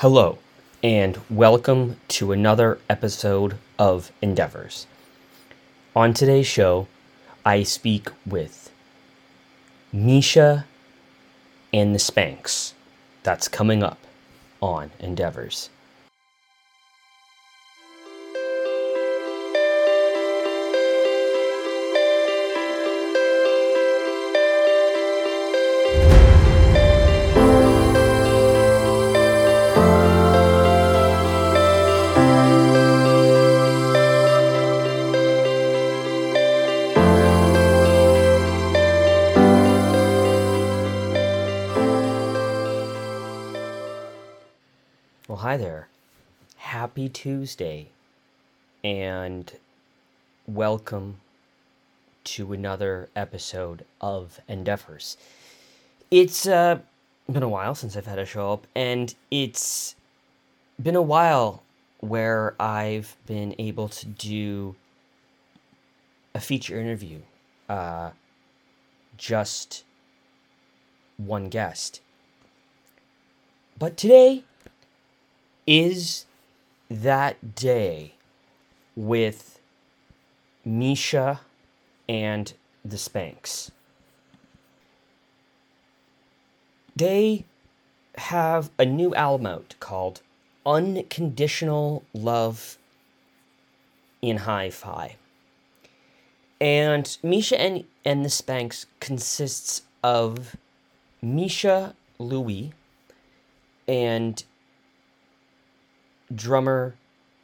Hello, and welcome to another episode of Endeavors. On today's show, I speak with Meisha and the Spanks. That's coming up on Endeavors. Tuesday, and welcome to another episode of Endeavors. It's uh, been a while since I've had a show up, and it's been a while where I've been able to do a feature interview. Uh, just one guest. But today, is that day with Meisha and the Spanks. They have a new album out called Unconditional Love in Hi Fi. And Meisha and, and the Spanks consists of Meisha Louie and drummer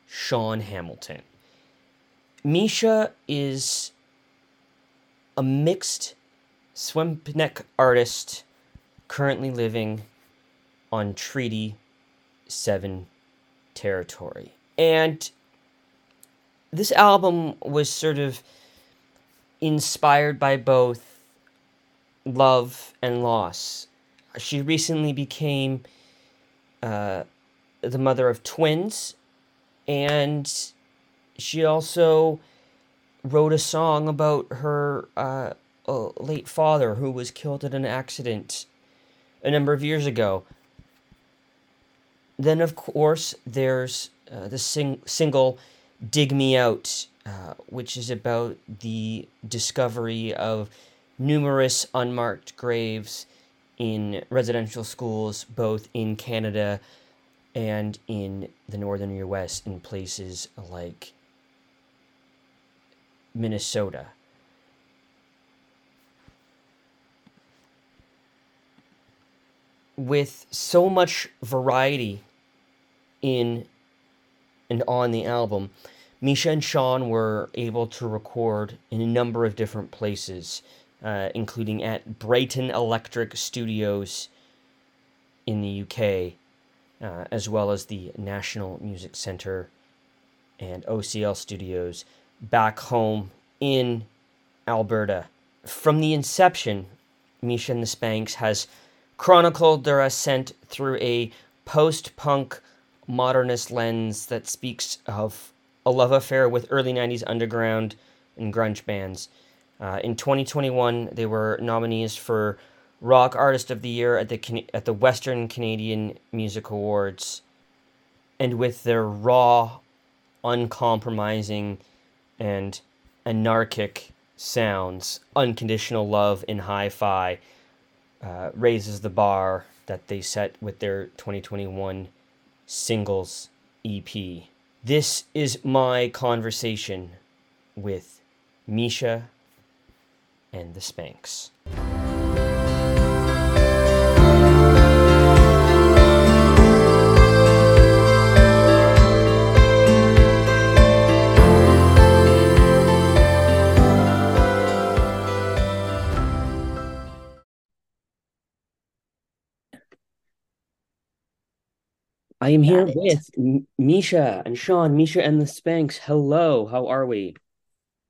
Sean Hamilton. Meisha is a mixed Secwépemc artist currently living on Treaty 7 territory. And this album was sort of inspired by both love and loss. She recently became uh, the mother of twins, and she also wrote a song about her uh, uh, late father who was killed in an accident a number of years ago. Then, of course, there's uh, the sing- single Dig Me Out, uh, which is about the discovery of numerous unmarked graves in residential schools, both in Canada and in the northern US in places like Minnesota. With so much variety in and on the album, Meisha and Sean were able to record in a number of different places, uh, including at Brighton Electric Studios in the UK, uh, as well as the National Music Center and OCL Studios back home in Alberta. From the inception, Meisha and the Spanks has chronicled their ascent through a post punk modernist lens that speaks of a love affair with early 90s underground and grunge bands. Uh, in 2021, they were nominees for Rock Artist of the Year at the at the Western Canadian Music Awards, and with their raw, uncompromising, and anarchic sounds, "Unconditional Love" in Hi-Fi uh, raises the bar that they set with their 2021 singles EP. This is my conversation with Meisha and the Spanks. I am here with M- Meisha and Sean. Meisha and the Spanks. Hello, how are we?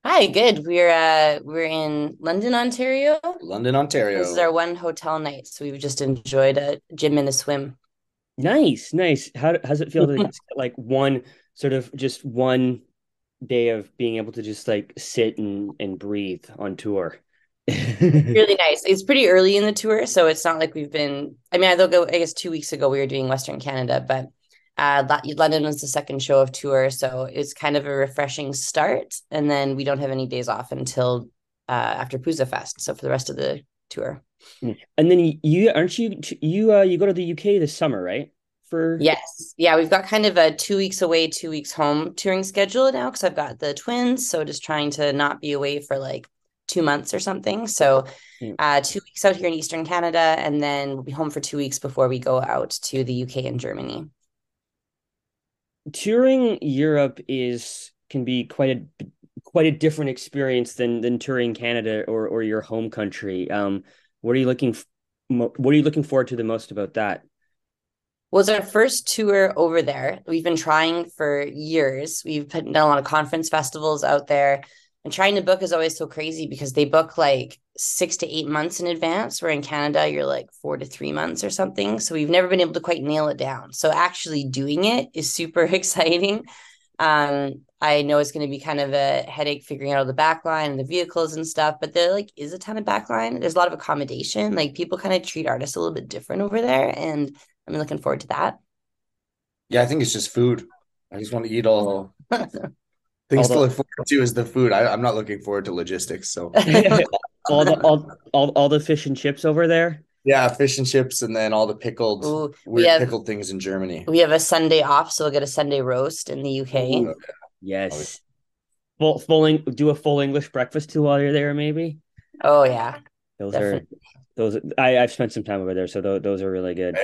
Hi, good. We're uh we're in London, Ontario. London, Ontario. This is our one hotel night, so we've just enjoyed a gym and a swim. Nice, nice. How how's it feel to get like one sort of just one day of being able to just like sit and and breathe on tour? Really nice. It's pretty early in the tour, so it's not like we've been. I mean, I go. I guess two weeks ago we were doing Western Canada, but uh, London was the second show of tour, so it's kind of a refreshing start. And then we don't have any days off until uh, after Pouzza Fest. So for the rest of the tour. And then you aren't you you uh you go to the UK this summer, right? For yes, yeah, we've got kind of a two weeks away, two weeks home touring schedule now because I've got the twins. So just trying to not be away for like two months or something. So uh, two weeks out here in Eastern Canada, and then we'll be home for two weeks before we go out to the UK and Germany. Touring Europe is can be quite a quite a different experience than than touring Canada or or your home country. Um, what are you looking what are you looking forward to the most about that? Was our first tour over there. We've been trying for years. We've put done a lot of conference festivals out there. And trying to book is always so crazy because they book like six to eight months in advance. Where in Canada, you're like four to three months or something. So we've never been able to quite nail it down. So actually doing it is super exciting. Um, I know it's going to be kind of a headache figuring out the backline and the vehicles and stuff, but there like is a ton of backline. There's a lot of accommodation. Like people kind of treat artists a little bit different over there, and I'm looking forward to that. Yeah, I think it's just food. I just want to eat all things to look forward to is the food. I, am not looking forward to logistics. So all the all, all all the fish and chips over there. Yeah, fish and chips, and then all the pickled Ooh, weird have, pickled things in Germany. We have a Sunday off, so we'll get a Sunday roast in the UK. Ooh, Yes. Full full do a full English breakfast too while you're there, maybe. Oh yeah. Those Definitely. are those. I I've spent some time over there, so those, those are really good.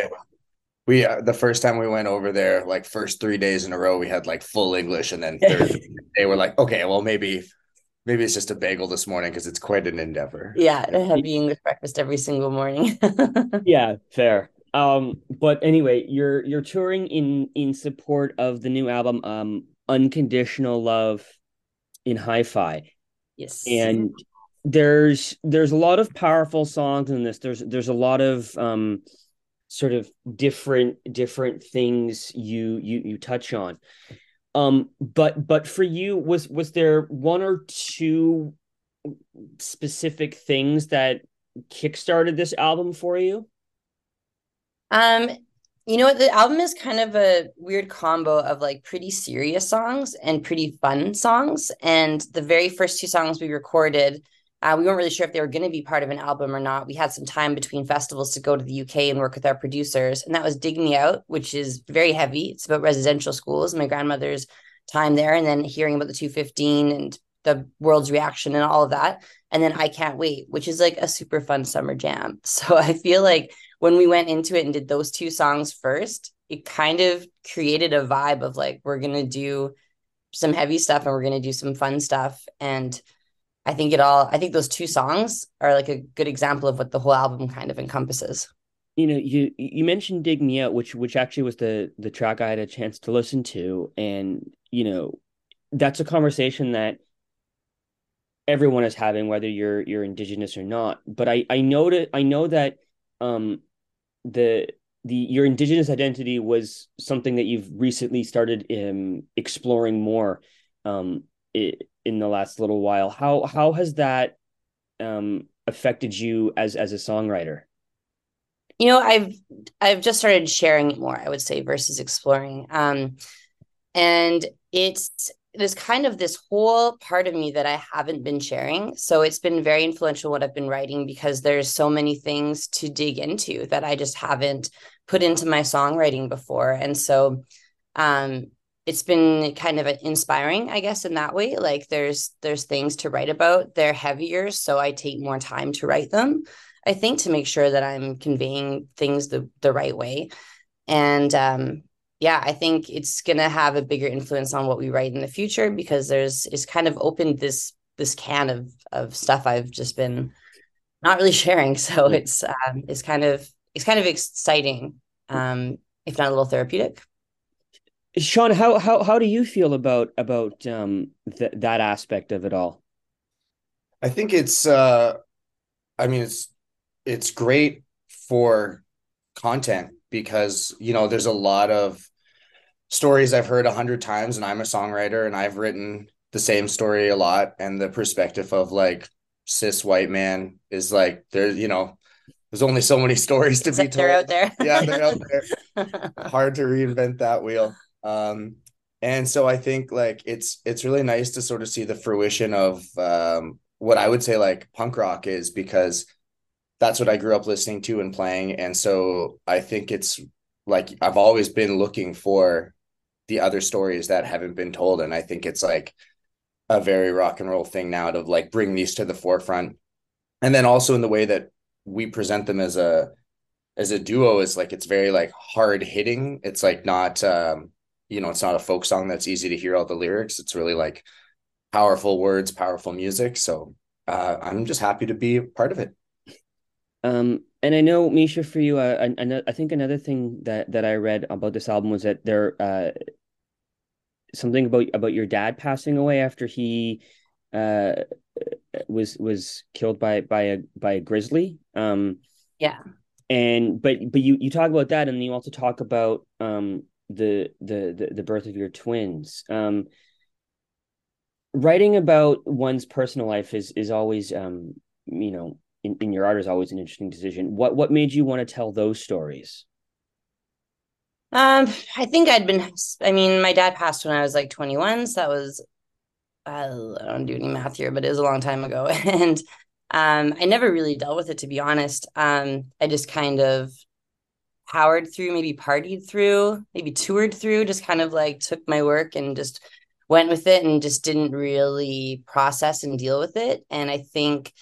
We uh, the first time we went over there, like first three days in a row, we had like full English, and then third day we're like, okay, well maybe maybe it's just a bagel this morning because it's quite an endeavor. Yeah, a heavy English breakfast every single morning. yeah, fair. Um, but anyway, you're you're touring in in support of the new album. Um, unconditional love in hi-fi yes and there's there's a lot of powerful songs in this there's there's a lot of um sort of different different things you you you touch on um but but for you was was there one or two specific things that kickstarted this album for you um you know what? The album is kind of a weird combo of like pretty serious songs and pretty fun songs. And the very first two songs we recorded, uh, we weren't really sure if they were going to be part of an album or not. We had some time between festivals to go to the UK and work with our producers. And that was Dig Me Out, which is very heavy. It's about residential schools, my grandmother's time there, and then hearing about the 215 and the world's reaction and all of that. And then I Can't Wait, which is like a super fun summer jam. So I feel like when we went into it and did those two songs first, it kind of created a vibe of like, we're going to do some heavy stuff and we're going to do some fun stuff. And I think it all, I think those two songs are like a good example of what the whole album kind of encompasses. You know, you you mentioned "Dig Me Out," which which actually was the the track I had a chance to listen to, and you know, that's a conversation that everyone is having, whether you're you're indigenous or not. But I I know that I know that um the the your indigenous identity was something that you've recently started um, exploring more um, in the last little while. How how has that um, affected you as as a songwriter? You know, I've I've just started sharing it more. I would say versus exploring, um, and it's there's kind of this whole part of me that I haven't been sharing. So it's been very influential what I've been writing because there's so many things to dig into that I just haven't put into my songwriting before. And so um it's been kind of inspiring, I guess, in that way. Like there's there's things to write about. They're heavier, so I take more time to write them. I think to make sure that I'm conveying things the the right way. And um yeah, I think it's gonna have a bigger influence on what we write in the future because there's it's kind of opened this this can of of stuff I've just been not really sharing. So it's um it's kind of it's kind of exciting, um, if not a little therapeutic. Sean, how how how do you feel about about um th- that aspect of it all? I think it's uh I mean it's it's great for content because you know there's a lot of stories I've heard a hundred times, and I'm a songwriter, and I've written the same story a lot, and the perspective of like cis white man is like there you know there's only so many stories to be told. they're out there. Yeah they're out there. Hard to reinvent that wheel um and so i think like it's it's really nice to sort of see the fruition of um what i would say like punk rock is because that's what i grew up listening to and playing. And so i think it's like i've always been looking for the other stories that haven't been told. And i think it's like a very rock and roll thing now to like bring these to the forefront. And then also in the way that we present them as a as a duo is like it's very like hard hitting. It's like not um you know it's not a folk song that's easy to hear all the lyrics. It's really like powerful words powerful music. So uh i'm just happy to be part of it. Um and i know Meisha for you uh, I, I think another thing that that i read about this album was that there uh something about about your dad passing away after he uh was was killed by by a by a grizzly. Um yeah. and but but you you talk about that and you also talk about um the the the, birth of your twins um writing about one's personal life is is always um you know in, in your art is always an interesting decision what what made you want to tell those stories um, I think I'd been, I mean, my dad passed when I was like 21. So that was, I don't do any math here, but it was a long time ago. And um, I never really dealt with it, to be honest. Um, I just kind of powered through, maybe partied through, maybe toured through, just kind of like took my work and just went with it and just didn't really process and deal with it. And I think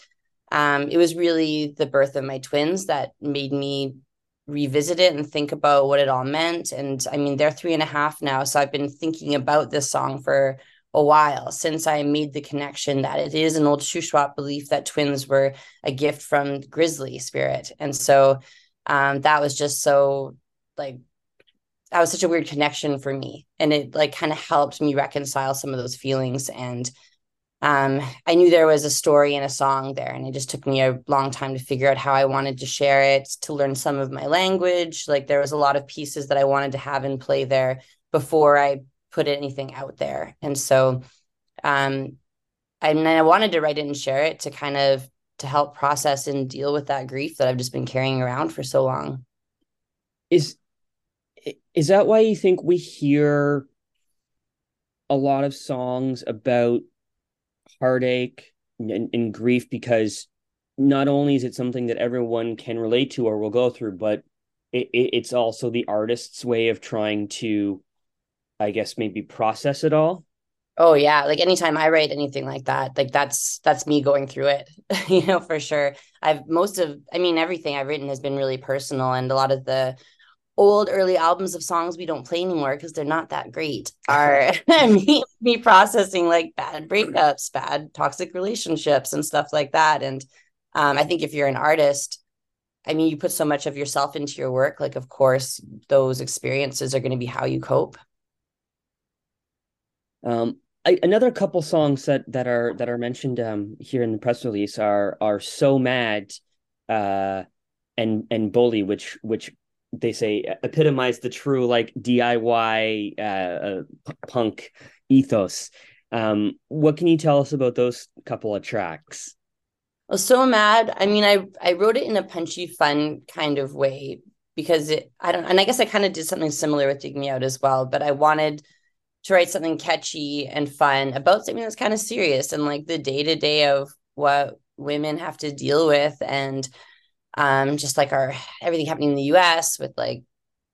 um, it was really the birth of my twins that made me revisit it and think about what it all meant. And I mean, they're three and a half now. So I've been thinking about this song for a while since I made the connection that it is an old Shuswap belief that twins were a gift from Grizzly spirit. And so um, that was just so like that was such a weird connection for me. And it like kind of helped me reconcile some of those feelings and um, I knew there was a story and a song there, and it just took me a long time to figure out how I wanted to share it, to learn some of my language. Like there was a lot of pieces that I wanted to have in play there before I put anything out there. And so um and I wanted to write it and share it to kind of to help process and deal with that grief that I've just been carrying around for so long. Is is that why you think we hear a lot of songs about heartache and, and grief because not only is it something that everyone can relate to or will go through, but it, it, it's also the artist's way of trying to, I guess, maybe process it all. Oh yeah, like anytime I write anything like that, like that's that's me going through it, you know, for sure. I've most of, I mean, everything I've written has been really personal, and a lot of the old early albums of songs we don't play anymore because they're not that great are me, me processing like bad breakups bad toxic relationships and stuff like that and um, i think if you're an artist i mean you put so much of yourself into your work like of course those experiences are going to be how you cope um, I, another couple songs that that are that are mentioned um, here in the press release are are so mad uh, and and bully which which they say epitomize the true like DIY uh, uh, punk ethos. Um, what can you tell us about those couple of tracks? Well, so mad. I mean, I I wrote it in a punchy, fun kind of way because it. I don't, and I guess I kind of did something similar with Dig Me Out as well. But I wanted to write something catchy and fun about something that's kind of serious and like the day to day of what women have to deal with and um, just like our everything happening in the US with like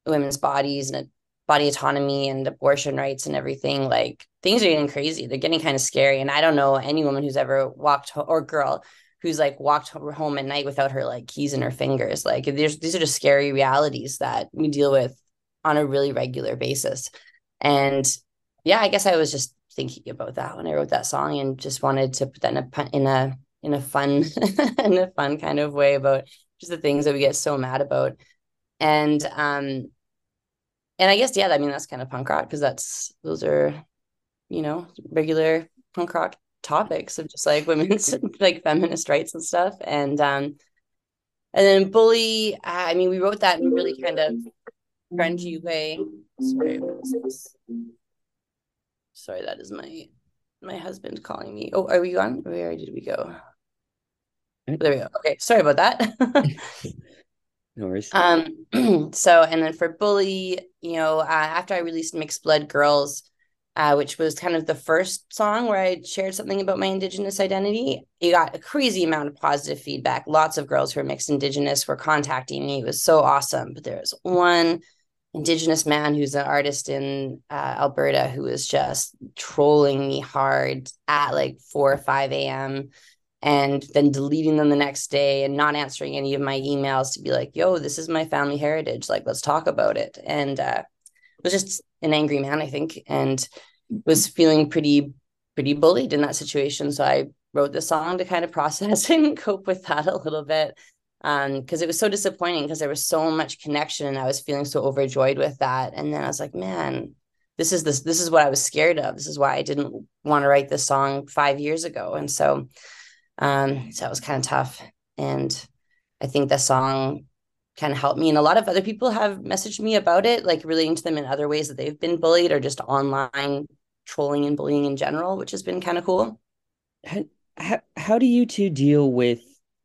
women's bodies and body autonomy and abortion rights and everything. Like things are getting crazy. They're getting kind of scary. And I don't know any woman who's ever walked ho- or girl who's like walked home at night without her like keys in her fingers. Like there's these are just scary realities that we deal with on a really regular basis. And yeah, I guess I was just thinking about that when I wrote that song and just wanted to put that in a in a in a fun in a fun kind of way about just the things that we get so mad about. And um and I guess yeah, I mean that's kind of punk rock because that's those are, you know, regular punk rock topics of just like women's like feminist rights and stuff. And um and then bully, I mean, we wrote that in a really kind of grungy way. Sorry, Sorry, that is my my husband calling me. Oh, are we on? Where did we go? There we go. Okay, sorry about that. no worries. Um, so and then for bully, you know, uh, after I released Mixed Blood Girls, uh, which was kind of the first song where I shared something about my Indigenous identity. You got a crazy amount of positive feedback. Lots of girls who are mixed Indigenous were contacting me. It was so awesome. But there was one Indigenous man who's an artist in uh, Alberta who was just trolling me hard at like 4 or 5 a.m. and then deleting them the next day and not answering any of my emails to be like, yo, this is my family heritage. Like, let's talk about it. And uh, was just an angry man, I think, and was feeling pretty pretty bullied in that situation. So I wrote the song to kind of process and cope with that a little bit. Um, because it was so disappointing because there was so much connection and I was feeling so overjoyed with that. And then I was like, man, this is this this is what I was scared of. This is why I didn't want to write this song five years ago. And so um, so it was kind of tough. And I think the song kind of helped me. And a lot of other people have messaged me about it, like relating to them in other ways that they've been bullied or just online trolling and bullying in general, which has been kind of cool. How, how do you two deal with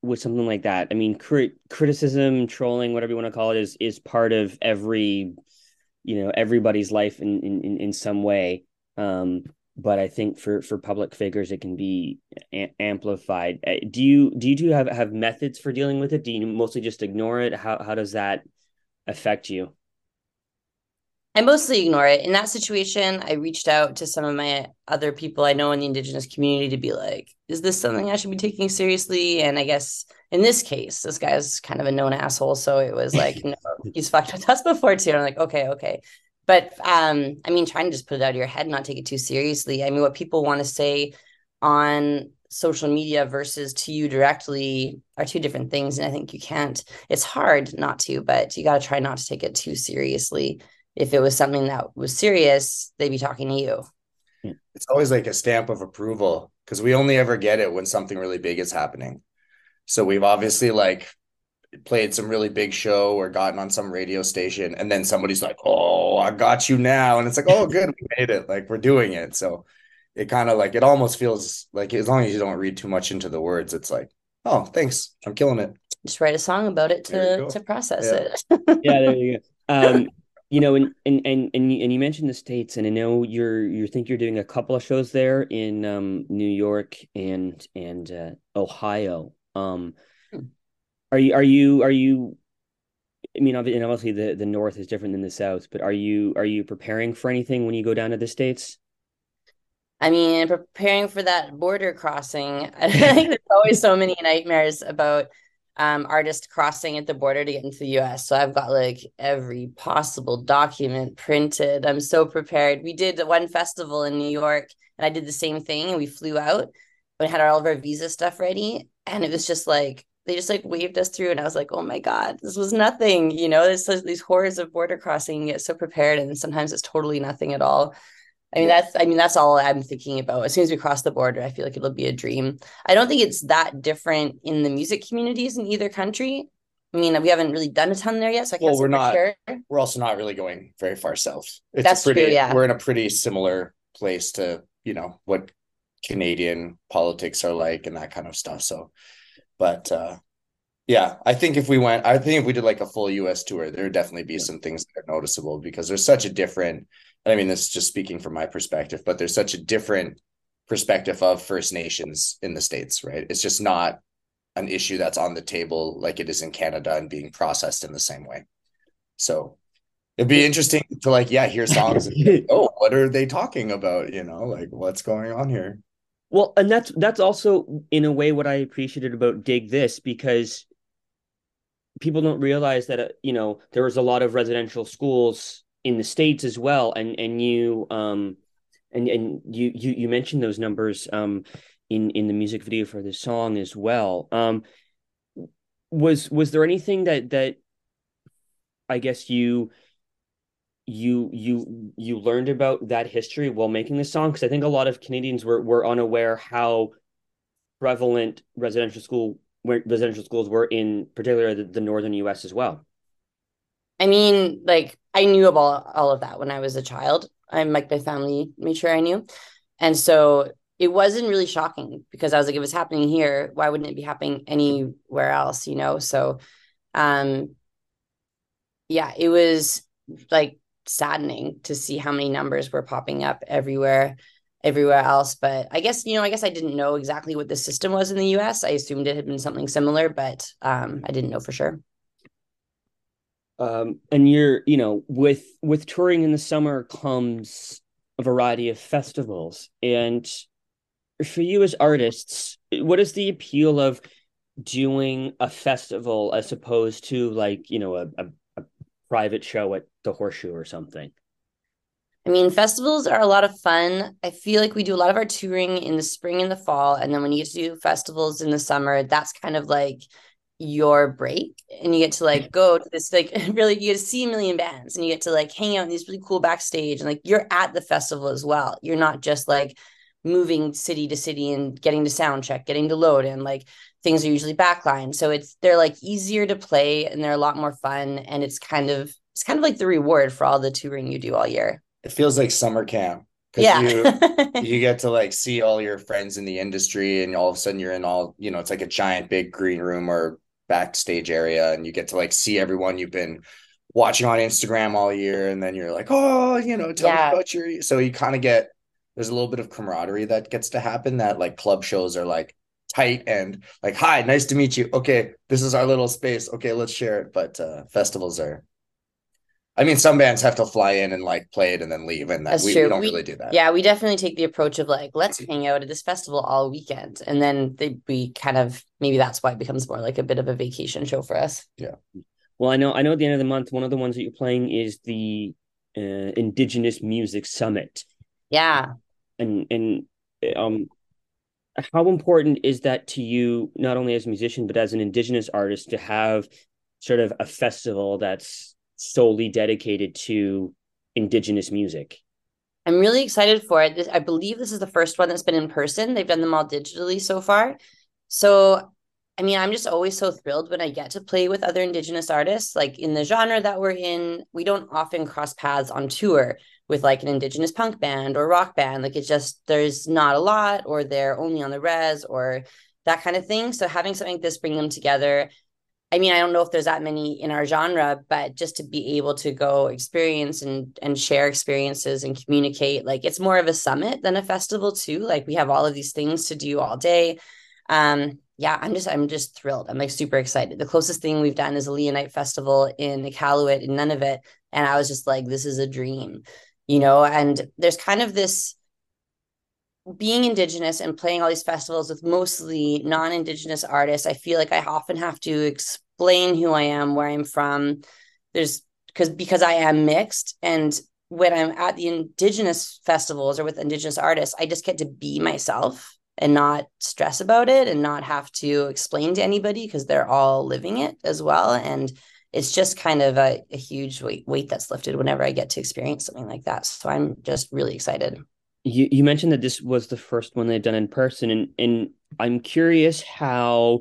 with something like that? I mean, crit- criticism, trolling, whatever you want to call it, is is part of every, you know, everybody's life in in in some way. Um, but I think for for public figures, it can be a- amplified. Uh, do you do you two have have methods for dealing with it? Do you mostly just ignore it? How how does that affect you? I mostly ignore it. In that situation, I reached out to some of my other people I know in the Indigenous community to be like, is this something I should be taking seriously? And I guess in this case, this guy's kind of a known asshole. So it was like, no, he's fucked with us before too. And I'm like, okay, okay. But um, I mean, trying to just put it out of your head, not take it too seriously. I mean, what people want to say on social media versus to you directly are two different things. And I think you can't, it's hard not to, but you got to try not to take it too seriously. If it was something that was serious, they'd be talking to you. It's always like a stamp of approval because we only ever get it when something really big is happening. So we've obviously like played some really big show or gotten on some radio station and then somebody's like oh i got you now. And it's like oh good we made it. Like we're doing it. So it kind of like it almost feels like as long as you don't read too much into the words it's like oh thanks. I'm killing it. Just write a song about it to to process yeah. it. Yeah there you go. Um you know and and and and you, and you mentioned the states and i know you're you think you're doing a couple of shows there in um new york and and uh, ohio um hmm are you are you are you I mean, obviously the, the north is different than the south, but are you are you preparing for anything when you go down to the states? I mean, preparing for that border crossing. I think there's always so many nightmares about um, artists crossing at the border to get into the U.S. So I've got like every possible document printed. I'm so prepared. We did one festival in New York, and I did the same thing. And we flew out. We had all of our visa stuff ready, and it was just like they just like waved us through and i was like oh my god this was nothing you know there's these horrors of border crossing you get so prepared and sometimes it's totally nothing at all i mean that's i mean that's all i'm thinking about. As soon as we cross the border i feel like it'll be a dream. I don't think it's that different in the music communities in either country. I mean we haven't really done a ton there yet so I can't well we're not sure. we're also not really going very far south. It's that's pretty true, yeah. we're in a pretty similar place to you know what canadian politics are like and that kind of stuff so. But uh, yeah, I think if we went, I think if we did like a full US tour, there would definitely be some things that are noticeable because there's such a different, I mean, this is just speaking from my perspective, but there's such a different perspective of First Nations in the States, right? It's just not an issue that's on the table like it is in Canada and being processed in the same way. So it'd be interesting to like, yeah, hear songs. And, oh, what are they talking about? You know, like what's going on here? Well, and that's that's also in a way what I appreciated about Dig This because people don't realize that uh, you know there was a lot of residential schools in the states as well, and and you um and and you you you mentioned those numbers um in in the music video for the song as well. Um, was was there anything that that I guess you you you you learned about that history while making this song because I think a lot of Canadians were were unaware how prevalent residential school residential schools were in particular the, the northern U.S. as well. I mean, like I knew about all of that when I was a child. I'm like my family made sure I knew, and so it wasn't really shocking because I was like, if it's happening here, why wouldn't it be happening anywhere else? You know, so um, yeah, it was like saddening to see how many numbers were popping up everywhere everywhere else but i guess you know i guess i didn't know exactly what the system was in the us i assumed it had been something similar but um, i didn't know for sure um, and you're you know with with touring in the summer comes a variety of festivals and for you as artists what is the appeal of doing a festival as opposed to like you know a, a, a private show at the horseshoe or something I mean, festivals are a lot of fun. I feel like we do a lot of our touring in the spring and the fall. And then when you get to do festivals in the summer, that's kind of like your break. And you get to like go to this, like really, you get to see a million bands and you get to like hang out in these really cool backstage. And like you're at the festival as well. You're not just like moving city to city and getting to sound check, getting to load and like things are usually backline. So it's, they're like easier to play and they're a lot more fun. And it's kind of, it's kind of like the reward for all the touring you do all year it feels like summer camp because yeah. you you get to like see all your friends in the industry and all of a sudden you're in all you know it's like a giant big green room or backstage area and you get to like see everyone you've been watching on Instagram all year and then you're like oh you know tell yeah. me about your so you kind of get there's a little bit of camaraderie that gets to happen that like club shows are like tight and like hi nice to meet you. Okay this is our little space. Okay let's share it. But uh festivals are I mean, some bands have to fly in and like play it and then leave, and that, That's we, true. we don't we, really do that. Yeah, we definitely take the approach of like, let's hang out at this festival all weekend, and then they, we kind of maybe that's why it becomes more like a bit of a vacation show for us. Yeah. Well, I know, I know. At the end of the month, one of the ones that you're playing is the uh, Indigenous Music Summit. Yeah. And and um, how important is that to you, not only as a musician but as an Indigenous artist, to have sort of a festival that's solely dedicated to indigenous music. I'm really excited for it. I believe this is the first one that's been in person. They've done them all digitally so far. So, I mean, I'm just always so thrilled when I get to play with other Indigenous artists. Like in the genre that we're in, we don't often cross paths on tour with like an Indigenous punk band or rock band. Like it's just, there's not a lot, or they're only on the res or that kind of thing. So, having something like this bring them together I mean, I don't know if there's that many in our genre, but just to be able to go experience and and share experiences and communicate, like it's more of a summit than a festival too. Like we have all of these things to do all day. Um, yeah, I'm just I'm just thrilled. I'm like super excited. The closest thing we've done is Alianait festival in Iqaluit in Nunavut, and I was just like, this is a dream, you know. And there's kind of this being indigenous and playing all these festivals with mostly non-indigenous artists i feel like i often have to explain who i am where i'm from. There's because because i am mixed and when i'm at the indigenous festivals or with indigenous artists i just get to be myself and not stress about it and not have to explain to anybody because they're all living it as well and it's just kind of a, a huge weight, weight that's lifted whenever i get to experience something like that. So i'm just really excited you, you mentioned that this was the first one they've done in person and and i'm curious how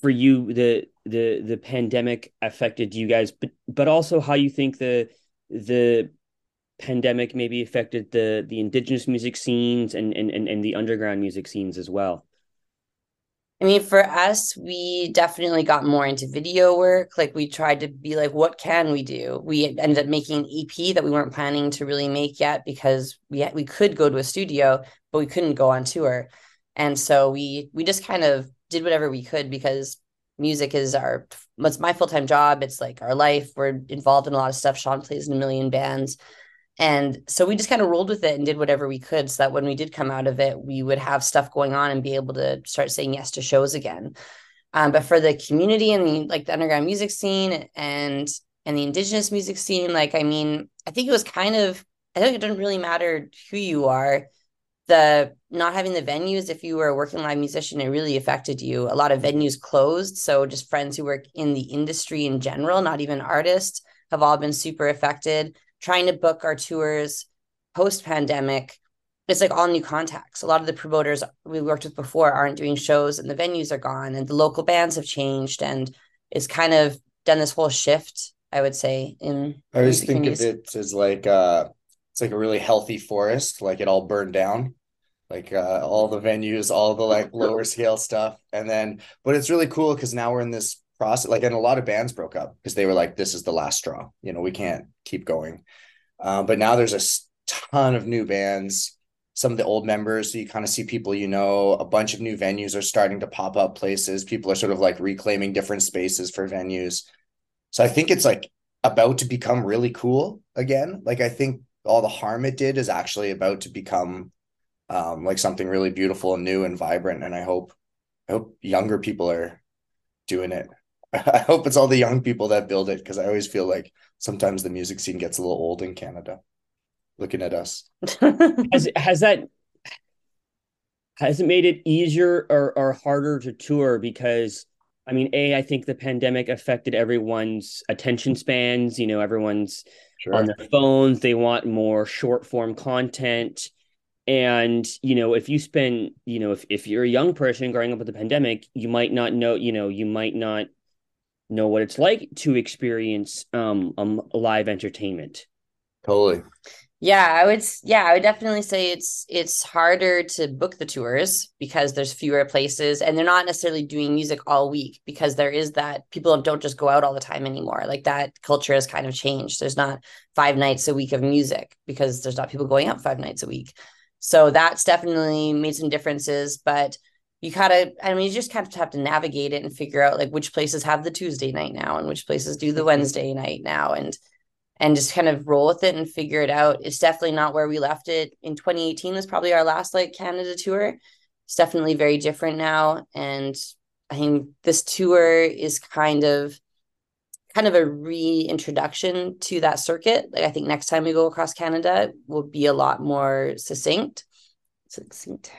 for you the the the pandemic affected you guys but but also how you think the the pandemic maybe affected the the indigenous music scenes and and and, and the underground music scenes as well I mean, for us, we definitely got more into video work. Like we tried to be like, what can we do? We ended up making an EP that we weren't planning to really make yet because we we could go to a studio, but we couldn't go on tour. And so we we just kind of did whatever we could because music is our it's my full-time job. It's like our life. We're involved in a lot of stuff. Sean plays in a million bands. And so we just kind of rolled with it and did whatever we could so that when we did come out of it, we would have stuff going on and be able to start saying yes to shows again. Um, but for the community and the like the underground music scene and and the indigenous music scene, like I mean, I think it was kind of I think it doesn't really matter who you are. The not having the venues, if you were a working live musician, it really affected you. A lot of venues closed. So just friends who work in the industry in general, not even artists, have all been super affected trying to book our tours post pandemic it's like all new contacts. A lot of the promoters we worked with before aren't doing shows and the venues are gone and the local bands have changed and it's kind of done this whole shift, I would say, in I always think of it as like uh it's like a really healthy forest, like it all burned down. like uh, all the venues, all the like lower scale stuff. And then, but it's really cool because now we're in this process. Like, and a lot of bands broke up because they were like, "This is the last straw." You know, we can't keep going. Um, but now there's a ton of new bands. Some of the old members, so you kind of see people you know. A bunch of new venues are starting to pop up places. People are sort of like reclaiming different spaces for venues. So I think it's like about to become really cool again. Like I think all the harm it did is actually about to become um, like something really beautiful and new and vibrant. And I hope, I hope younger people are doing it. I hope it's all the young people that build it because I always feel like sometimes the music scene gets a little old in Canada. Looking at us, has has that has it made it easier or, or harder to tour because I mean, A, I think the pandemic affected everyone's attention spans. You know, everyone's sure. on their phones. They want more short form content. And, you know, if you spend, you know, if, if you're a young person growing up with the pandemic, you might not know, you know, you might not know what it's like to experience um, um live entertainment. Totally. Yeah, I would yeah, I would definitely say it's it's harder to book the tours because there's fewer places and they're not necessarily doing music all week because there is that people don't just go out all the time anymore. Like that culture has kind of changed. There's not five nights a week of music because there's not people going out five nights a week. So that's definitely made some differences, but you kind of I mean you just kind of have to navigate it and figure out like which places have the Tuesday night now and which places do the mm-hmm. Wednesday night now and and just kind of roll with it and figure it out. It's definitely not where we left it in 2018 was probably our last like Canada tour. It's definitely very different now. And I think this tour is kind of kind of a reintroduction to that circuit. Like I think next time we go across Canada will be a lot more succinct. Succinct.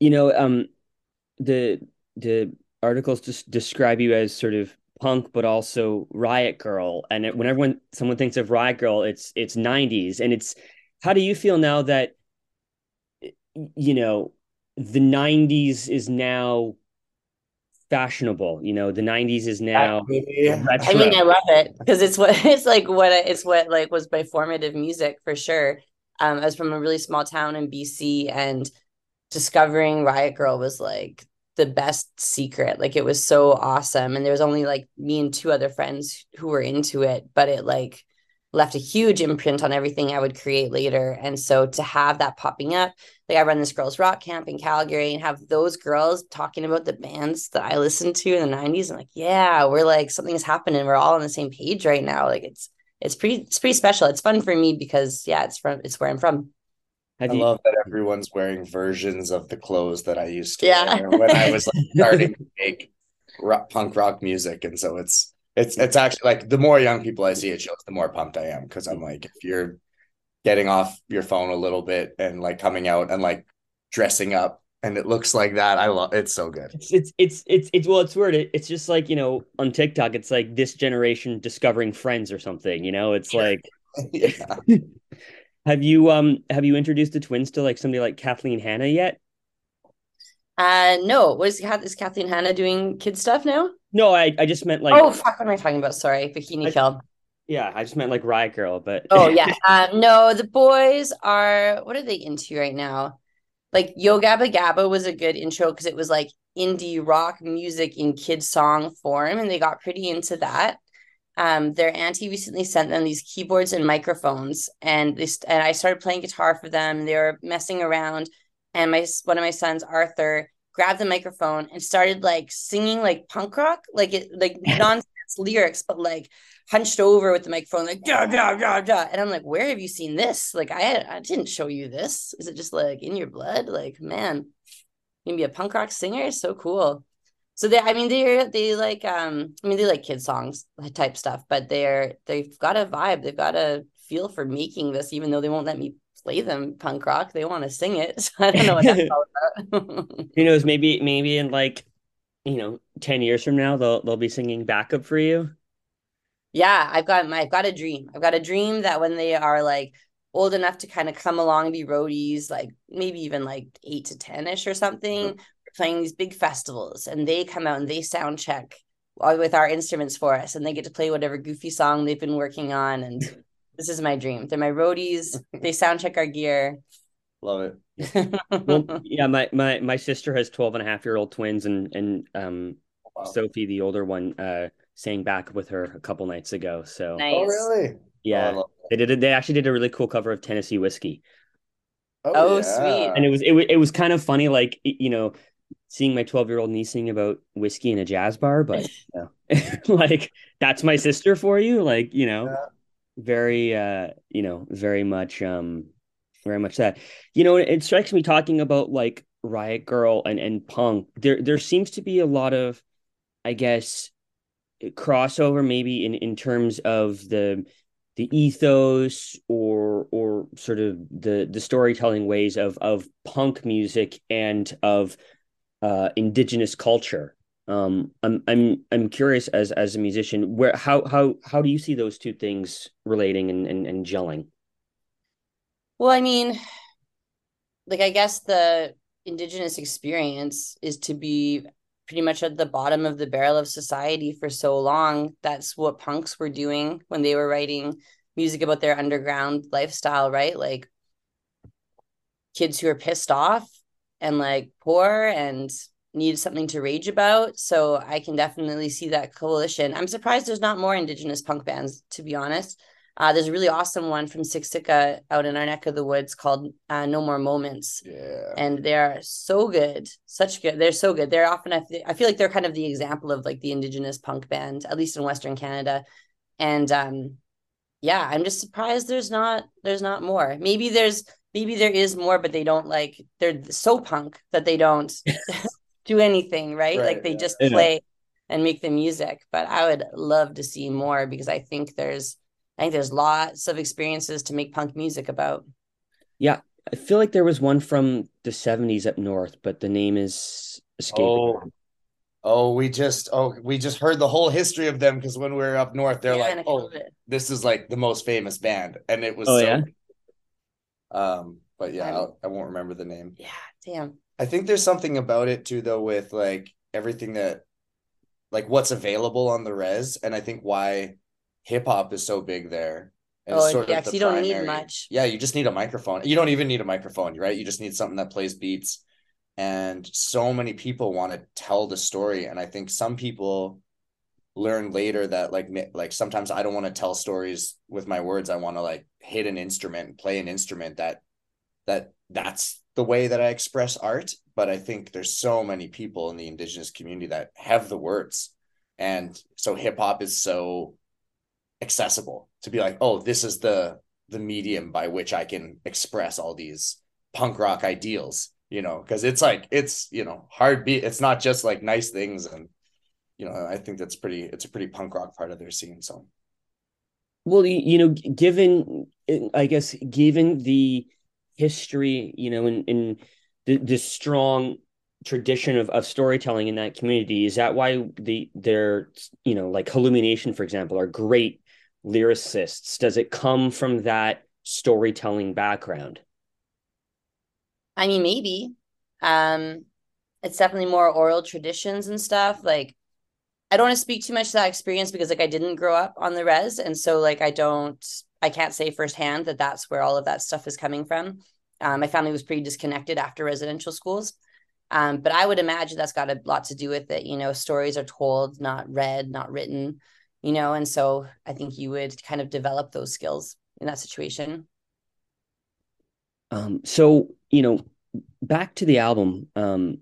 You know, um the the articles just describe you as sort of punk but also riot girl. And it, when everyone someone thinks of riot girl it's it's 90s and it's how do you feel now that you know the 90s is now fashionable? You know the 90s is now i mean i love it because it's what it's like what it's what like was my formative music for sure. Um i was from a really small town in bc and discovering riot Girl was like the best secret. Like it was so awesome. And there was only like me and two other friends who were into it, but it like left a huge imprint on everything I would create later. And so to have that popping up, like I run this girls rock camp in Calgary and have those girls talking about the bands that I listened to in the 90s. I'm like, yeah, we're like something's happening. We're all on the same page right now. Like it's it's pretty it's pretty special. It's fun for me because yeah, it's from it's where I'm from. Have I you... love that everyone's wearing versions of the clothes that I used to yeah. wear when I was like, starting to make rock, punk rock music, and so it's it's it's actually like the more young people I see it shows, the more pumped I am because I'm like, if you're getting off your phone a little bit and like coming out and like dressing up and it looks like that. I love it's so good. It's it's it's it's, it's well, it's weird. It, it's just like you know on TikTok, it's like this generation discovering Friends or something. You know, it's like yeah. Have you um have you introduced the twins to like somebody like Kathleen Hanna yet? Uh no. Was is Kathleen Hanna doing kid stuff now? No, I I just meant like Oh fuck what am I talking about? Sorry, Bikini Kill. Yeah, I just meant like Riot Girl, but Oh yeah. um no, the boys are what are they into right now? Like Yo Gabba Gabba was a good intro because it was like indie rock music in kid song form and they got pretty into that um, their auntie recently sent them these keyboards and microphones, and they and I started playing guitar for them. They were messing around, and my one of my sons, Arthur, grabbed the microphone and started like singing like punk rock, like it like nonsense lyrics, but like hunched over with the microphone, like da da da da. And I'm like, where have you seen this? Like I I didn't show you this. Is it just like in your blood? Like man, you can be a punk rock singer. So cool so they i mean they're they like um i mean they like kid songs type stuff but they're they've got a vibe. They've got a feel for making this even though they won't let me play them punk rock. They want to sing it. So i don't know what that's all about. Who knows? Maybe maybe in like you know 10 years from now they'll they'll be singing backup for you. Yeah i've got my i've got a dream. I've got a dream that when they are like old enough to kind of come along and be roadies like maybe even like 8 to 10ish or something playing these big festivals and they come out and they sound check with our instruments for us and they get to play whatever goofy song they've been working on and this is my dream they're my roadies they sound check our gear Love it. well, yeah, my, my my sister has 12 and a half year old twins and and um wow. Sophie, the older one, uh sang back with her a couple nights ago. So nice. Oh really? Yeah. Oh, they did they actually did a really cool cover of Tennessee whiskey. Oh, oh yeah. sweet. And it was it, was it was kind of funny, like you know, seeing my 12 year old niece sing about whiskey in a jazz bar, but you know, like that's my sister for you. Like, you know, yeah. very uh, you know, very much um very much that. You know, it strikes me talking about like Riot grrrl and, and punk. There there seems to be a lot of, I guess, crossover maybe in, in terms of the the ethos or or sort of the the storytelling ways of of punk music and of uh, indigenous culture. Um, I'm I'm I'm curious as as a musician, where how how how do you see those two things relating and and, and gelling? Well, I mean, like I guess the indigenous experience is to be pretty much at the bottom of the barrel of society for so long. That's what punks were doing when they were writing music about their underground lifestyle, right? Like kids who are pissed off and like poor and need something to rage about. So I can definitely see that coalition. I'm surprised there's not more indigenous punk bands, to be honest. Uh, there's a really awesome one from Siksika out in our neck of the woods called uh, No More Moments. Yeah. And they're so good, such good. They're so good. They're often, I, th- I feel like they're kind of the example of like the indigenous punk band, at least in Western Canada. And um, yeah, I'm just surprised there's not, there's not more. Maybe there's, maybe there is more, but they don't like, they're so punk that they don't do anything, right? right like they yeah. just play yeah. and make the music. But I would love to see more because I think there's, I think there's lots of experiences to make punk music about. Yeah, I feel like there was one from the 70s up north, but the name is escaping. Oh, oh we just oh we just heard the whole history of them because when we were up north, they're yeah, like, oh, this is like the most famous band, and it was. Oh so, yeah. Um, but yeah, I'll, I will not remember the name. Yeah, damn. I think there's something about it too, though, with like everything that, like what's available on the res, and I think why hip hop is so big there. And oh, yeah, because you don't need much. Yeah, you just need a microphone. You don't even need a microphone, right? You just need something that plays beats. And so many people want to tell the story. And I think some people learn later that like like sometimes I don't want to tell stories with my words. I want to like hit an instrument, play an instrument that that that's the way that I express art. But I think there's so many people in the indigenous community that have the words. And so hip hop is so accessible to be like, oh, this is the the medium by which I can express all these punk rock ideals, you know, because it's like it's you know hard beat. It's not just like nice things, and you know, I think that's pretty. It's a pretty punk rock part of their scene. So, well, you know, given I guess given the history, you know, in in the, the strong tradition of, of storytelling in that community is that why the their you know like illumination for example are great lyricists? Does it come from that storytelling background? I mean, maybe. Um, it's definitely more oral traditions and stuff. Like, I don't want to speak too much to that experience because, like, I didn't grow up on the res, and so like I don't, I can't say firsthand that that's where all of that stuff is coming from. Um, my family was pretty disconnected after residential schools. Um, but I would imagine that's got a lot to do with it. You know, stories are told, not read, not written you know and so i think you would kind of develop those skills in that situation um so you know back to the album um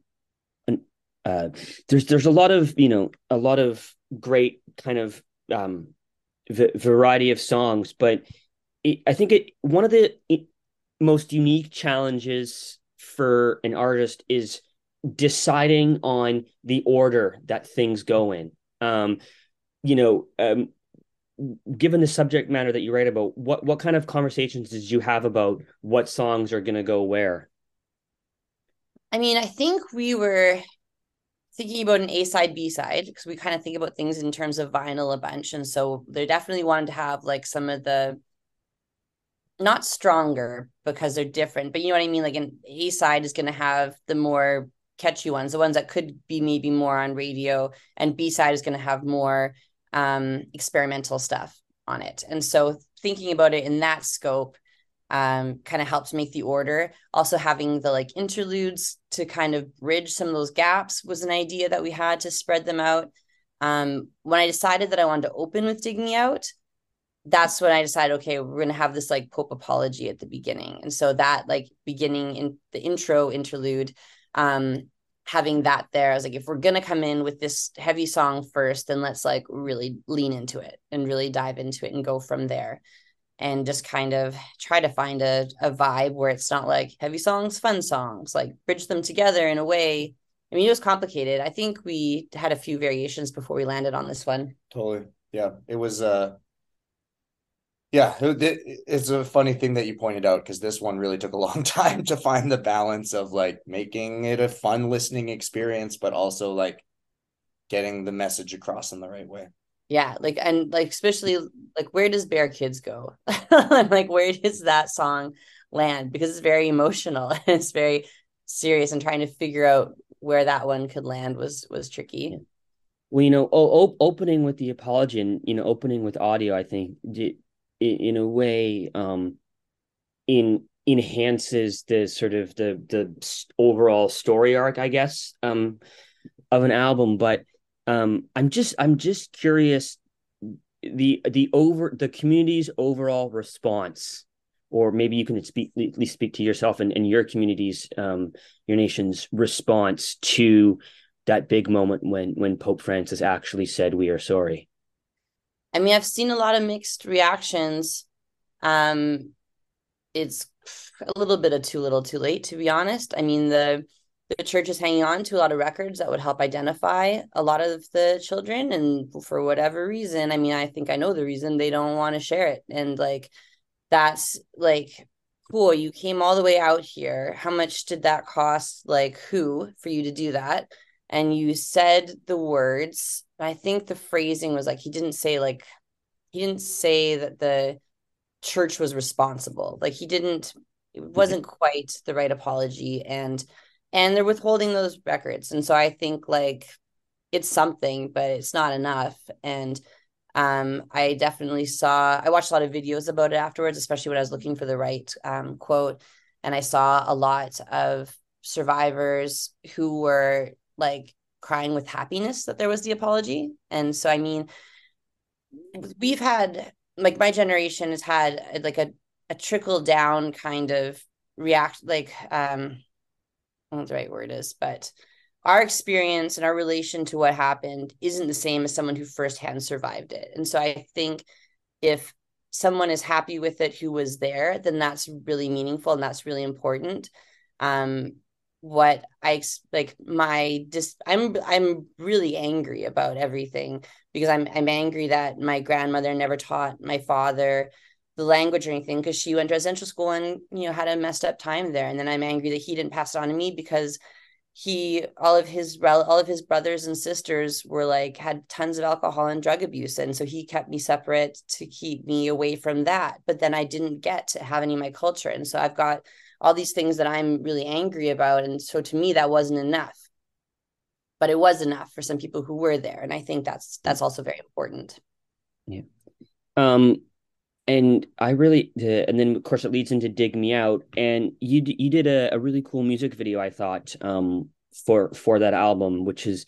uh there's there's a lot of you know a lot of great kind of um v- variety of songs but it, i think it one of the it, most unique challenges for an artist is deciding on the order that things go in um you know, um, given the subject matter that you write about, what what kind of conversations did you have about what songs are going to go where? I mean, I think we were thinking about an A side, B side because we kind of think about things in terms of vinyl a bunch, and so they definitely wanted to have like some of the not stronger because they're different, but you know what I mean. Like an A side is going to have the more catchy ones, the ones that could be maybe more on radio, and B side is going to have more um, experimental stuff on it. And so thinking about it in that scope, um, kind of helped make the order. Also, having the like interludes to kind of bridge some of those gaps was an idea that we had to spread them out. Um, when I decided that I wanted to open with Dig Me Out, that's when I decided, okay, we're gonna have this like Pope apology at the beginning. And so that like beginning in the intro interlude, um, having that there, I was like, if we're gonna come in with this heavy song first, then let's like really lean into it and really dive into it and go from there. And just kind of try to find a, a vibe where it's not like heavy songs, fun songs, like bridge them together in a way. I mean, it was complicated. I think we had a few variations before we landed on this one. Totally. Yeah. It was uh yeah, it's a funny thing that you pointed out because this one really took a long time to find the balance of like making it a fun listening experience, but also like getting the message across in the right way. Yeah, like and like especially like where does bear Kids go? like where does that song land? Because it's very emotional and it's very serious, and trying to figure out where that one could land was was tricky. Well, you know, o- opening with the apology and you know, opening with audio, I think did in a way um, in enhances the sort of the the overall story arc, I guess, um, of an album. But um, I'm just I'm just curious the the over the community's overall response or maybe you can speak at least speak to yourself and, and your community's um, your nation's response to that big moment when when pope francis actually said we are sorry I mean, I've seen a lot of mixed reactions. Um, it's a little bit of too little, too late, to be honest. I mean, the the church is hanging on to a lot of records that would help identify a lot of the children, and for whatever reason, I mean, I think I know the reason they don't want to share it, and like that's like cool. You came all the way out here. How much did that cost? Like, who for you to do that? And you said the words I think the phrasing was like he didn't say like he didn't say that the church was responsible. Like he didn't it mm-hmm. wasn't quite the right apology and and they're withholding those records. And so I think like it's something, but it's not enough. And um, I definitely saw I watched a lot of videos about it afterwards, especially when I was looking for the right um, quote. And I saw a lot of survivors who were like crying with happiness that there was the apology. And so, I mean, we've had like my generation has had like a, a trickle down kind of react, like, um, I don't know what the right word is, but our experience and our relation to what happened isn't the same as someone who firsthand survived it. And so I think if someone is happy with it who was there, then that's really meaningful and that's really important. Um, what I like my dis I'm I'm really angry about everything because I'm I'm angry that my grandmother never taught my father the language or anything because she went to residential school and you know had a messed up time there and then I'm angry that he didn't pass it on to me because he all of his all of his brothers and sisters were like had tons of alcohol and drug abuse and so he kept me separate to keep me away from that but then I didn't get to have any of my culture and so I've got all these things that I'm really angry about. And so to me, that wasn't enough. But it was enough for some people who were there. And I think that's that's also very important. Yeah. Um and I really and then of course it leads into Dig Me Out. And you you did a, a really cool music video, I thought, um, for for that album, which is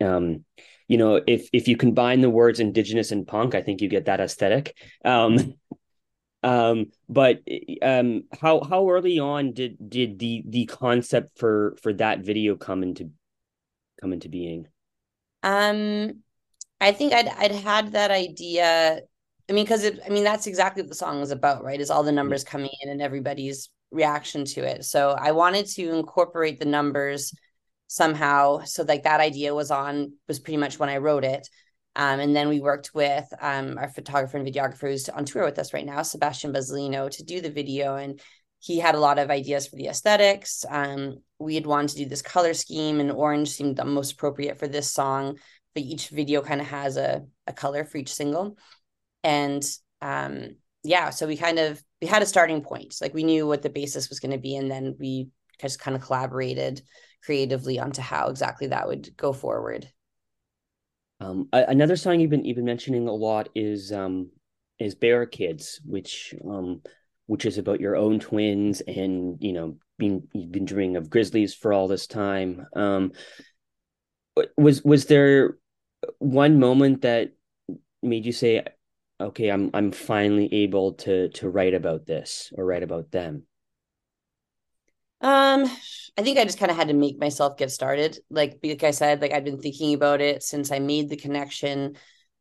um you know if if you combine the words indigenous and punk i think you get that aesthetic um um but um how how early on did did the the concept for for that video come into come into being um i think i'd i'd had that idea i mean because i mean that's exactly what the song was about right is all the numbers coming in and everybody's reaction to it so i wanted to incorporate the numbers somehow so like that idea was on was pretty much when i wrote it um, and then we worked with um, our photographer and videographer who's on tour with us right now, Sebastian Basilino, to do the video. And he had a lot of ideas for the aesthetics. Um, we had wanted to do this color scheme, and orange seemed the most appropriate for this song. But each video kind of has a, a color for each single. And um, yeah, so we kind of we had a starting point. Like we knew what the basis was going to be, and then we just kind of collaborated creatively onto how exactly that would go forward. Um, another song you've been you've been mentioning a lot is um, is Bear Kids, which um, which is about your own twins and you know being you've been dreaming of Grizzlies for all this time. Um, was was there one moment that made you say, "Okay, I'm I'm finally able to to write about this or write about them"? Um, I think I just kind of had to make myself get started. Like, like I said, like I've been thinking about it since I made the connection,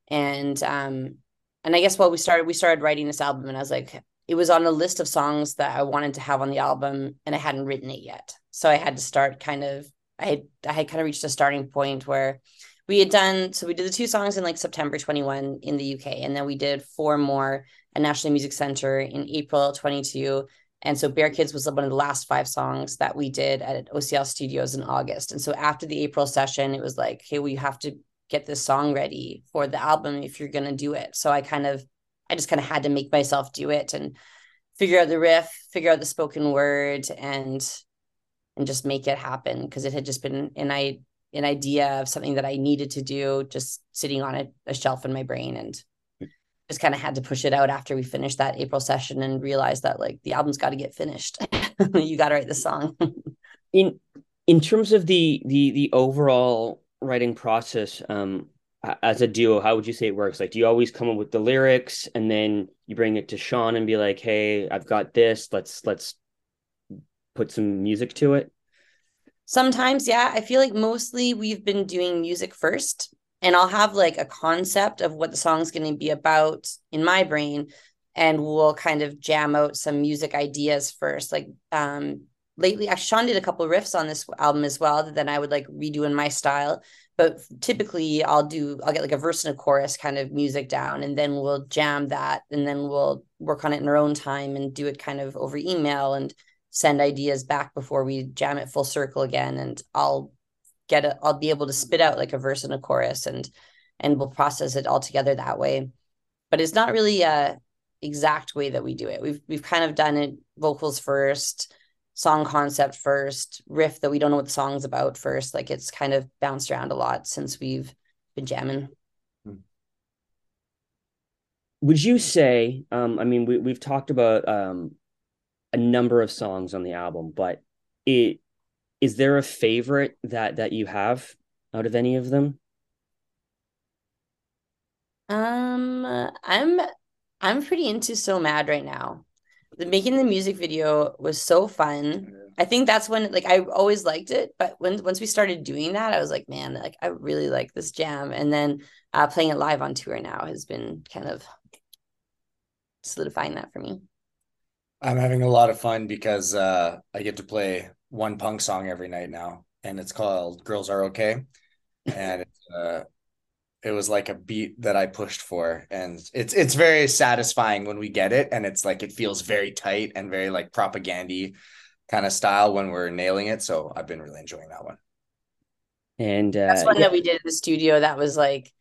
and um, and I guess while we started, we started writing this album, and I was like, it was on a list of songs that I wanted to have on the album, and I hadn't written it yet, so I had to start kind of. I had I had kind of reached a starting point where we had done so we did the two songs in like September 21 in the UK and then we did four more at National Music Center in April 22 and so Bear Kids was one of the last five songs that we did at OCL Studios in August. And so after the April session, it was like, hey, we have to get this song ready for the album if you're to do it. So I kind of, I just kind of had to make myself do it and figure out the riff, figure out the spoken word, and and just make it happen because it had just been and I an idea of something that I needed to do, just sitting on a, a shelf in my brain and just kind of had to push it out after we finished that April session and realized that like the album's got to get finished. you got to write the song. in in terms of the the the overall writing process, um, as a duo, how would you say it works? Like, do you always come up with the lyrics and then you bring it to Sean and be like, "Hey, I've got this. Let's let's put some music to it." Sometimes, yeah. I feel like mostly we've been doing music first and I'll have like a concept of what the song's going to be about in my brain and we'll kind of jam out some music ideas first like um lately Sean did a couple riffs on this album as well that then I would like redo in my style but typically I'll do I'll get like a verse and a chorus kind of music down and then we'll jam that and then we'll work on it in our own time and do it kind of over email and send ideas back before we jam it full circle again and I'll get it i'll be able to spit out like a verse and a chorus and and we'll process it all together that way. But it's not really a exact way that we do it. We've we've kind of done it vocals first song concept first riff that we don't know what the song's about first. Like it's kind of bounced around a lot since we've been jamming. Hmm. would you say um i mean we, we've talked about um a number of songs on the album but it is there a favorite that that you have out of any of them? Um, I'm I'm pretty into So Mad right now. The making the music video was so fun. I think that's when like I always liked it, but when once we started doing that, I was like, man, like I really like this jam. And then uh playing it live on tour now has been kind of solidifying that for me. I'm having a lot of fun because uh I get to play one punk song every night now, and it's called "Girls Are Okay," and it's, uh, it was like a beat that I pushed for, and it's it's very satisfying when we get it, and it's like it feels very tight and very like propagandy kind of style when we're nailing it. So I've been really enjoying that one. And uh, that's one yeah. that we did in the studio. That was like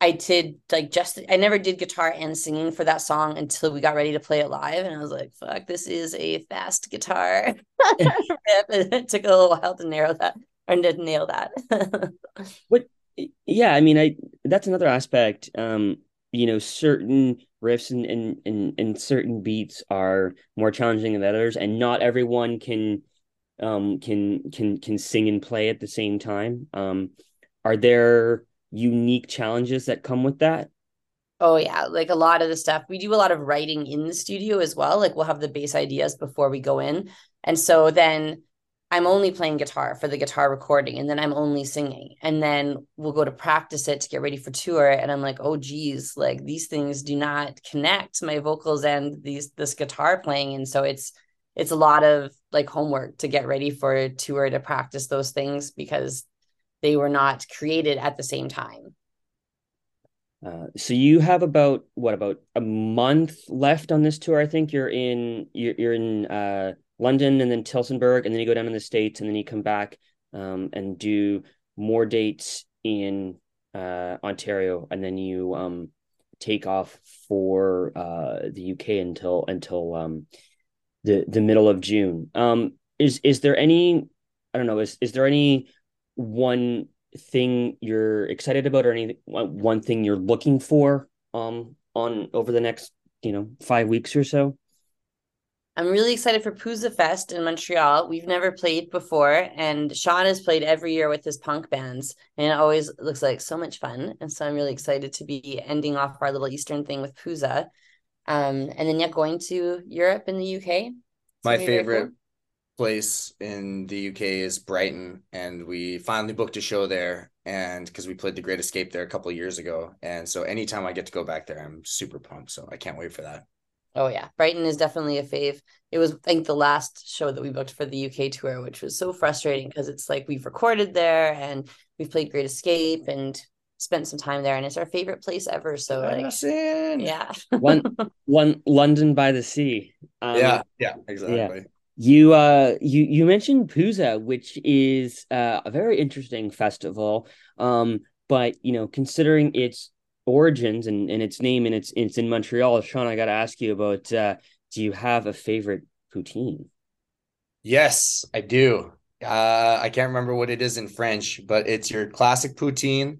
I did like just I never did guitar and singing for that song until we got ready to play it live, and I was like, "Fuck, this is a fast guitar." it took a little while to narrow that or to nail that. what? Yeah, I mean, I that's another aspect. Um, you know, certain riffs and and and, and certain beats are more challenging than others, and not everyone can um can can can sing and play at the same time. Um, are there unique challenges that come with that? Oh yeah, like a lot of the stuff. We do a lot of writing in the studio as well. Like we'll have the base ideas before we go in. And so then I'm only playing guitar for the guitar recording and then I'm only singing. And then we'll go to practice it to get ready for tour. And I'm like, oh geez, like these things do not connect my vocals and these this guitar playing. And so it's it's a lot of like homework to get ready for tour to practice those things because they were not created at the same time. Uh, so you have about what about a month left on this tour? I think you're in you're, you're in uh, London and then Tillsonburg, and then you go down in the states, and then you come back um, and do more dates in uh, Ontario, and then you um, take off for uh, the UK until until um, the the middle of June. Um, is is there any I don't know is is there any one thing you're excited about or any one thing you're looking for um on over the next you know five weeks or so I'm really excited for Pouzza Fest in Montreal. We've never played before, and Sean has played every year with his punk bands, and it always looks like so much fun. And so I'm really excited to be ending off our little Eastern thing with Pouzza. Um, and then yeah, going to Europe and the UK. It's My gonna be very favorite cool. Place in the UK is Brighton, and we finally booked a show there. And because we played The Great Escape there a couple of years ago, and so anytime I get to go back there, I'm super pumped. So I can't wait for that. Oh yeah, Brighton is definitely a fave. It was I think the last show that we booked for the UK tour, which was so frustrating because it's like we've recorded there and we've played Great Escape and spent some time there, and it's our favorite place ever. So like, yeah, One, one London by the sea. Um, yeah, yeah, exactly. You uh you you mentioned Pouzza, which is uh, a very interesting festival. Um, but you know, considering its origins and, and its name and it's it's in Montreal, Sean, I gotta ask you about uh do you have a favorite poutine? Yes, I do. Uh, I can't remember what it is in French, but it's your classic poutine,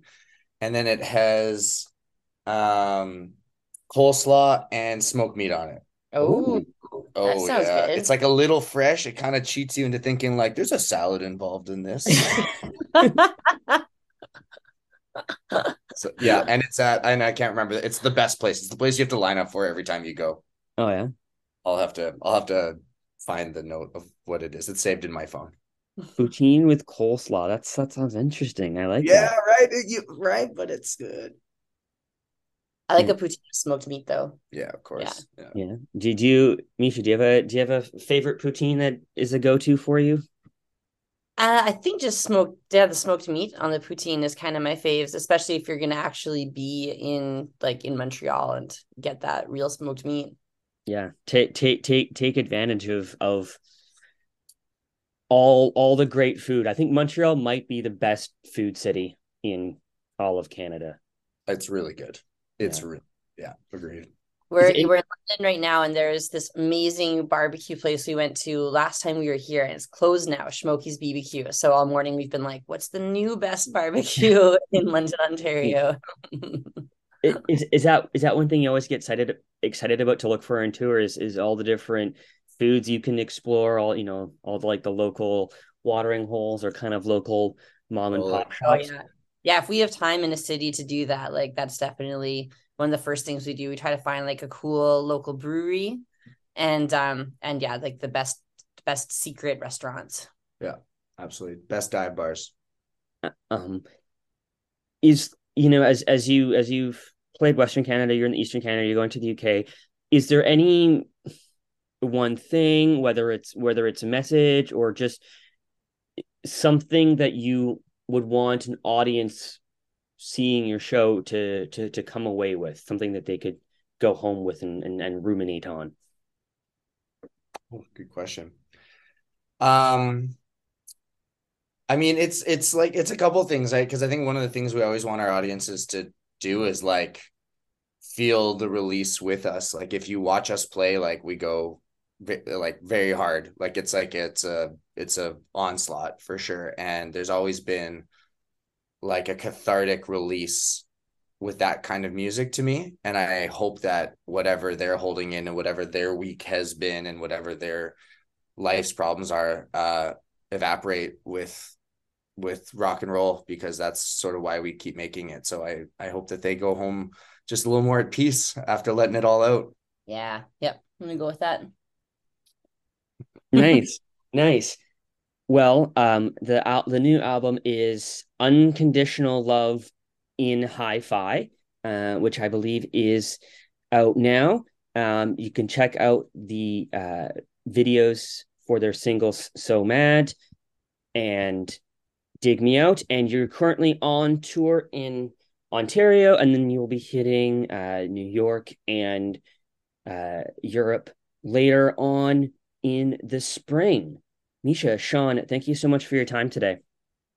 and then it has um coleslaw and smoked meat on it. oh, Oh yeah, good. it's like a little fresh. It kind of cheats you into thinking like there's a salad involved in this. So yeah, and it's at and I can't remember. It's the best place. It's the place you have to line up for every time you go. Oh yeah. I'll have to I'll have to find the note of what it is. It's saved in my phone. Poutine with coleslaw. That's that sounds interesting. I like Yeah, that. right. You right, but it's good. I like a poutine with smoked meat though. Yeah, of course. Yeah. Yeah. Did you, Meisha, do you have a do you have a favorite poutine that is a go-to for you? Uh, I think just smoked, yeah, the smoked meat on the poutine is kind of my faves, especially if you're gonna actually be in like in Montreal and get that real smoked meat. Yeah. Take take take take advantage of of all all the great food. I think Montreal might be the best food city in all of Canada. It's really good. It's Yeah. really yeah, agreed. We're it- we're in London right now, and there's this amazing barbecue place we went to last time we were here, and it's closed now, Smokey's BBQ. So all morning we've been like, "What's the new best mm. barbecue in London, Ontario?" Is is that is that one thing you always get excited excited about to look for in tours is all the different foods you can explore, all you know, all the like the local watering holes or kind of local mom and oh, pop Oh shops. yeah. Yeah, if we have time in a city to do that, like that's definitely one of the first things we do. We try to find like a cool local brewery and um and yeah, like the best best secret restaurants. Yeah, absolutely. Best dive bars. um is you know as as you as you've played western canada you're in the eastern canada you're going to the uk is there any one thing whether it's whether it's a message or just something that you would want an audience seeing your show to to to come away with something that they could go home with and and, and ruminate on Oh, good question. Um, I mean, it's it's like it's a couple things, right? Because I think one of the things we always want our audiences to do is like feel the release with us. Like if you watch us play, like we go like very hard. Like it's like it's a it's a onslaught for sure. And there's always been like a cathartic release with that kind of music to me. And I hope that whatever they're holding in and whatever their week has been and whatever their life's problems are, uh, evaporate with with rock and roll because that's sort of why we keep making it. So I I hope that they go home just a little more at peace after letting it all out. Yeah. Yep. I'm gonna go with that. Nice. Nice. Well um the al- the new album is unconditional love in hi-fi uh which i believe is out now. Um you can check out the uh videos for their singles so mad and dig me out. And you're currently on tour in ontario and then you'll be hitting uh new york and uh europe later on in the spring. Meisha, Sean, thank you so much for your time today.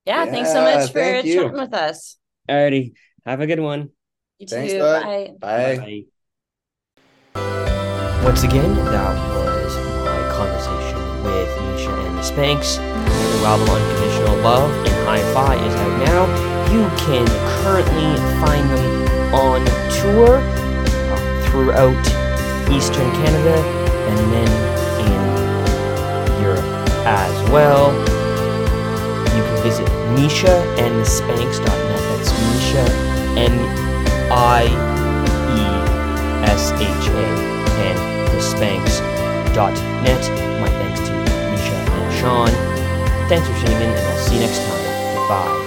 Yeah, thanks so much for thank you. chatting with us. Alrighty, have a good one. You Thanks, too. bud. Bye. Bye. Bye. Once again, that was my conversation with Meisha and the Spanks. The new album Unconditional Love and Hi-Fi is out now. You can currently find them on tour uh, throughout Eastern Canada and then in well. You can visit Meisha and Spanks.net. That's Meisha, M I E S H A, and the Spanks.net. My thanks to Meisha and Sean. Thanks for tuning in, and I'll see you next time. Goodbye.